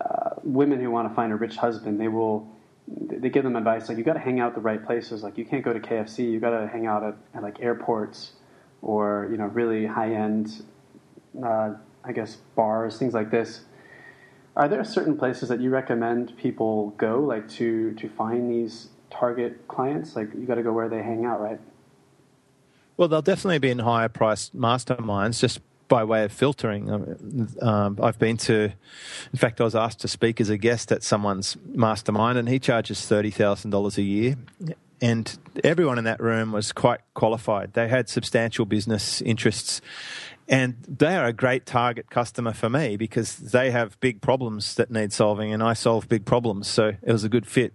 uh, women who want to find a rich husband, they will they give them advice like you got to hang out the right places. Like you can't go to KFC. You got to hang out at, at, like airports or you know really high end, uh, I guess bars, things like this. Are there certain places that you recommend people go like to to find these target clients? Like you got to go where they hang out, right?
Well, they'll definitely be in higher priced masterminds just by way of filtering. Um, um, I've been to, in fact, I was asked to speak as a guest at someone's mastermind, and he charges thirty thousand dollars a year. And everyone in that room was quite qualified. They had substantial business interests, and they are a great target customer for me because they have big problems that need solving, and I solve big problems. So it was a good fit.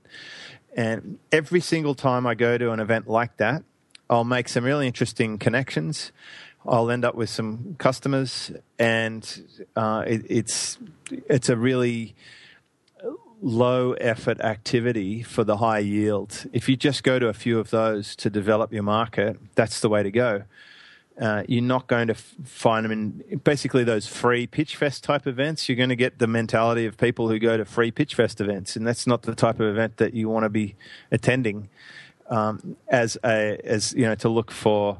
And every single time I go to an event like that, I'll make some really interesting connections. I'll end up with some customers, and uh, it, it's it's a really low effort activity for the high yield. If you just go to a few of those to develop your market, that's the way to go. Uh, you're not going to f- find them in basically those free pitch fest type events. You're going to get the mentality of people who go to free pitch fest events, and that's not the type of event that you want to be attending. Um, as a as you know to look for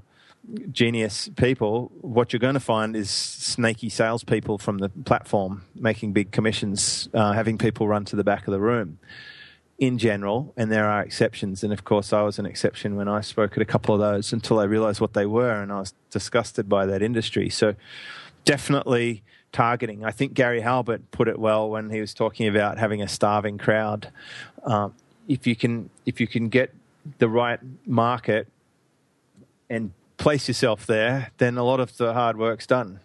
genius people, what you're going to find is snaky salespeople from the platform making big commissions, uh, having people run to the back of the room in general, and there are exceptions. And of course, I was an exception when I spoke at a couple of those until I realized what they were, and I was disgusted by that industry. So, definitely targeting. I think Gary Halbert put it well when he was talking about having a starving crowd. Um, if you can, if you can get the right market and place yourself there, then a lot of the hard work's done.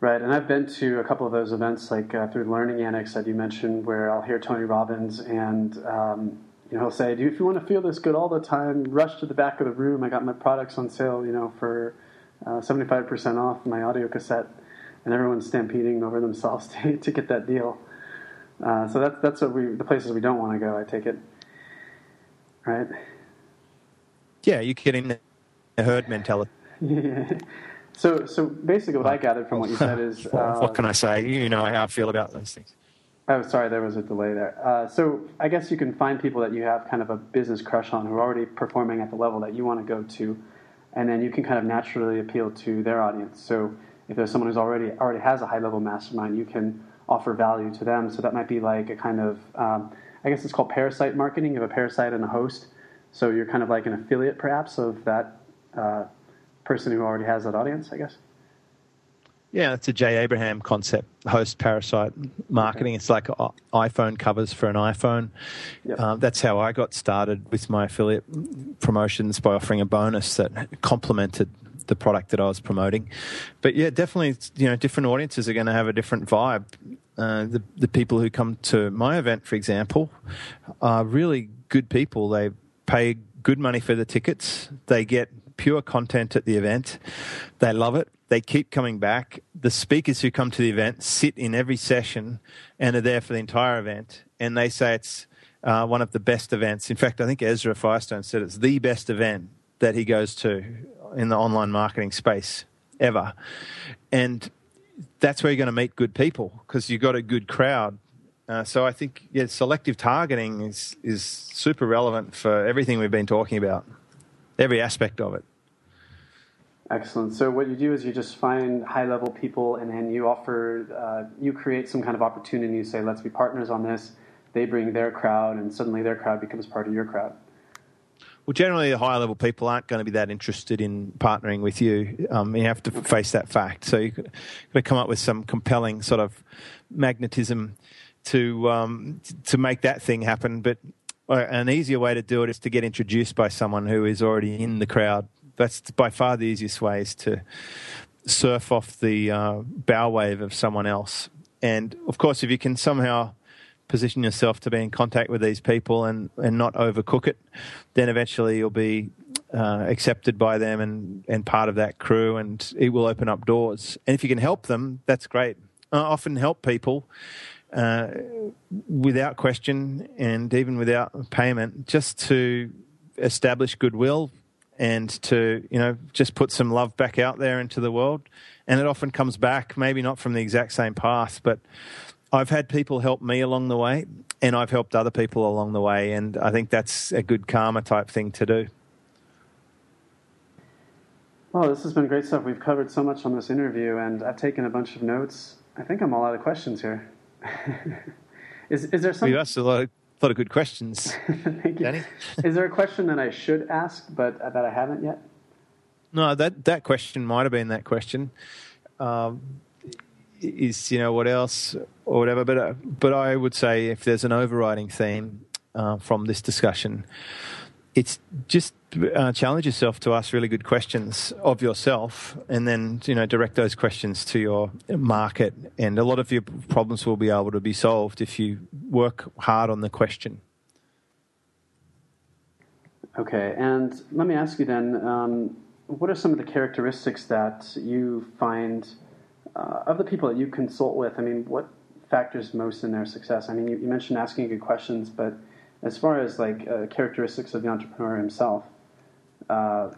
Right, and I've been to a couple of those events, like uh, through Learning Annex that you mentioned, where I'll hear Tony Robbins, and um, you know he'll say, "Do if you want to feel this good all the time, rush to the back of the room. I got my products on sale, you know, for uh, seventy-five percent off my audio cassette," and everyone's stampeding over themselves *laughs* to, to get that deal. Uh, so that's that's what we the places we don't want to go. I take it, right?
Yeah, you're getting the herd mentality.
Yeah. *laughs* *laughs* So, so basically, what I gathered from what you said is, *laughs*
uh, what can I say? You know how I feel about those things.
Oh, sorry, there was a delay there. Uh, so, I guess you can find people that you have kind of a business crush on who are already performing at the level that you want to go to, and then you can kind of naturally appeal to their audience. So, if there's someone who's already already has a high level mastermind, you can offer value to them. So that might be like a kind of, um, I guess it's called parasite marketing. You have a parasite and a host. So you're kind of like an affiliate, perhaps, of that uh, person who already has that audience, I guess.
Yeah, it's a Jay Abraham concept, host parasite marketing. Okay. It's like iPhone covers for an iPhone. Yep. Um, that's how I got started with my affiliate promotions by offering a bonus that complemented the product that I was promoting. But yeah, definitely, you know, different audiences are going to have a different vibe. Uh, the the people who come to my event, for example, are really good people. They pay good money for the tickets. They get pure content at the event. They love it. They keep coming back. The speakers who come to the event sit in every session and are there for the entire event. And they say it's uh, one of the best events. In fact, I think Ezra Firestone said it's the best event that he goes to in the online marketing space ever. And that's where you're going to meet good people because you've got a good crowd uh, so I think yeah, selective targeting is is super relevant for everything we've been talking about, every aspect of it.
Excellent. So what you do is you just find high level people, and then you offer, uh, you create some kind of opportunity. You say, "Let's be partners on this." They bring their crowd, and suddenly their crowd becomes part of your crowd.
Well, generally, the higher level people aren't going to be that interested in partnering with you. Um, you have to face that fact. So you've got to come up with some compelling sort of magnetism to um, to make that thing happen. But uh, an easier way to do it is to get introduced by someone who is already in the crowd. That's by far the easiest way is to surf off the uh, bow wave of someone else. And of course, if you can somehow position yourself to be in contact with these people and, and not overcook it, then eventually you'll be uh, accepted by them and, and part of that crew, and it will open up doors. And if you can help them, that's great. I often help people uh, without question and even without payment just to establish goodwill and to you know just put some love back out there into the world. And it often comes back maybe not from the exact same path but i've had people help me along the way and i've helped other people along the way and i think that's a good karma type thing to do.
Well this has been great stuff. We've covered so much on this interview and i've taken a bunch of notes. I think i'm all out of questions here. *laughs* Is, is there something
you asked a lot of a lot of good questions. *laughs*
Thank you. Danny? Is there a question that I should ask, but that I haven't yet?
No, that that question might have been that question. Um, is you know what else or whatever, but uh, but I would say if there's an overriding theme uh, from this discussion, it's just uh, challenge yourself to ask really good questions of yourself and then you know direct those questions to your market. And a lot of your problems will be able to be solved if you work hard on the question.
Okay and let me ask you then um, what are some of the characteristics that you find uh, of the people that you consult with? I mean what factors most in their success? I mean you, you mentioned asking good questions but as far as like uh, characteristics of the entrepreneur himself uh,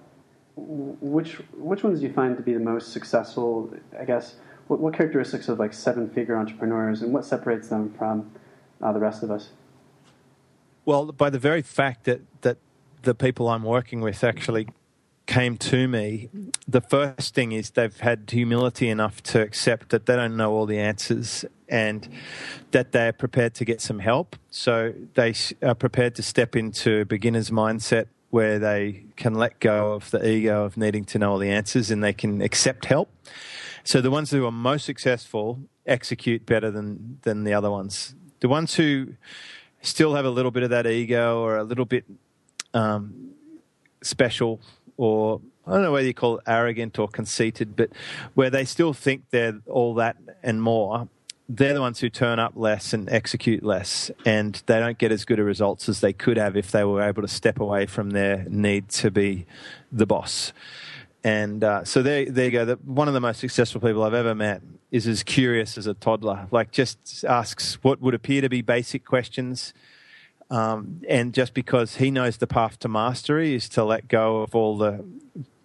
which which ones do you find to be the most successful? I guess what, what characteristics of like seven figure entrepreneurs and what separates them from uh, the rest of us?
Well, by the very fact that that the people I'm working with actually came to me, the first thing is they've had humility enough to accept that they don't know all the answers and that they're prepared to get some help. So they are prepared to step into beginner's mindset where they can let go of the ego of needing to know all the answers and they can accept help. So the ones who are most successful execute better than than the other ones. The ones who still have a little bit of that ego or a little bit um, special or I don't know whether you call it arrogant or conceited, but where they still think they're all that and more, they're the ones who turn up less and execute less, and they don't get as good a results as they could have if they were able to step away from their need to be the boss. And uh, so there, there you go. The, one of the most successful people I've ever met is as curious as a toddler. Like, just asks what would appear to be basic questions. Um, and just because he knows the path to mastery is to let go of all the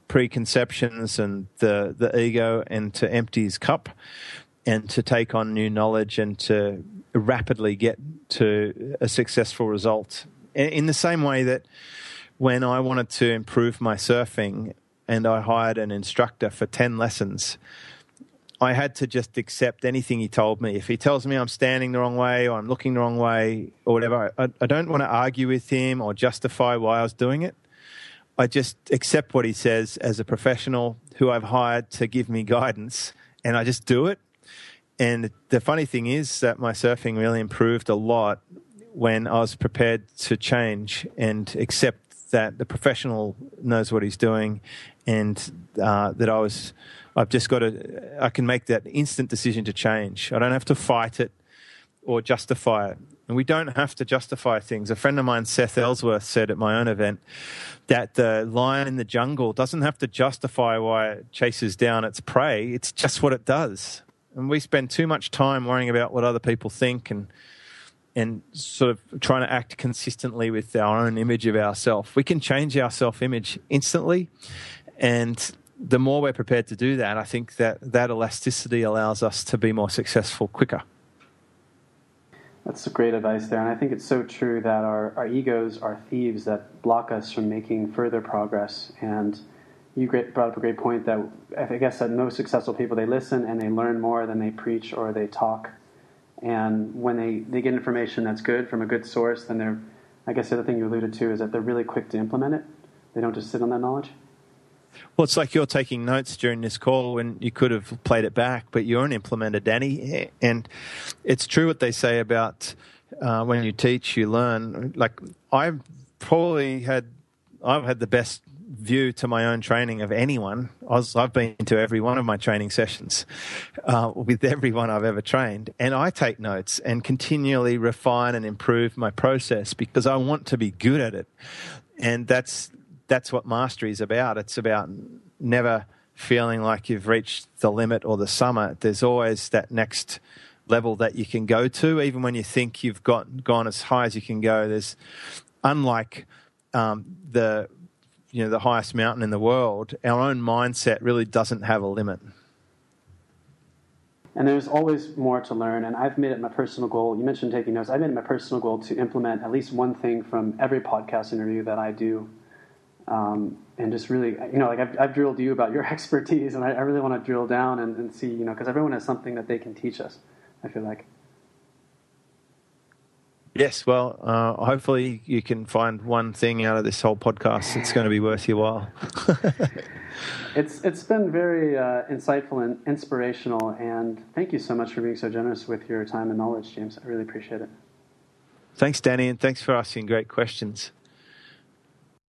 preconceptions and the, the ego and to empty his cup and to take on new knowledge and to rapidly get to a successful result. In the same way that when I wanted to improve my surfing and I hired an instructor for 10 lessons, I had to just accept anything he told me. If he tells me I'm standing the wrong way or I'm looking the wrong way or whatever, I, I don't want to argue with him or justify why I was doing it. I just accept what he says as a professional who I've hired to give me guidance and I just do it and the funny thing is that my surfing really improved a lot when I was prepared to change and accept that the professional knows what he's doing, and uh, that I was. I've just got to. I can make that instant decision to change. I don't have to fight it or justify it. And we don't have to justify things. A friend of mine, Seth Ellsworth, said at my own event that the lion in the jungle doesn't have to justify why it chases down its prey. It's just what it does and we spend too much time worrying about what other people think and and sort of trying to act consistently with our own image of ourselves. We can change our self image instantly, and the more we're prepared to do that, I think that that elasticity allows us to be more successful quicker.
That's great advice there, and I think it's so true that our, our egos are thieves that block us from making further progress and you brought up a great point that I guess that most successful people they listen and they learn more than they preach or they talk. And when they, they get information that's good from a good source, then they're I guess the other thing you alluded to is that they're really quick to implement it. They don't just sit on that knowledge.
Well, it's like you're taking notes during this call when you could have played it back, but you're an implementer, Danny. And it's true what they say about uh, when you teach, you learn. Like I've probably had, I've had the best view to my own training of anyone. I have been to every one of my training sessions uh, with everyone I've ever trained, and I take notes and continually refine and improve my process because I want to be good at it, and that's that's what mastery is about. It's about never feeling like you've reached the limit or the summit. There's always that next level that you can go to, even when you think you've got gone as high as you can go. There's unlike um, the you know the highest mountain in the world. Our own mindset really doesn't have a limit.
And there's always more to learn. And I've made it my personal goal. You mentioned taking notes. I made it my personal goal to implement at least one thing from every podcast interview that I do um, and just really, you know, like I've, I've, drilled you about your *laughs* expertise, and I, I really want to drill down and, and see, you know, because everyone has something that they can teach us. I feel like.
Yes, well, uh, hopefully you can find one thing out of this whole podcast that's going to be worth your while. *laughs*
it's it's been very uh, insightful and inspirational, and thank you so much for being so generous with your time and knowledge, James. I really appreciate it.
Thanks, Danny, and thanks for asking great questions.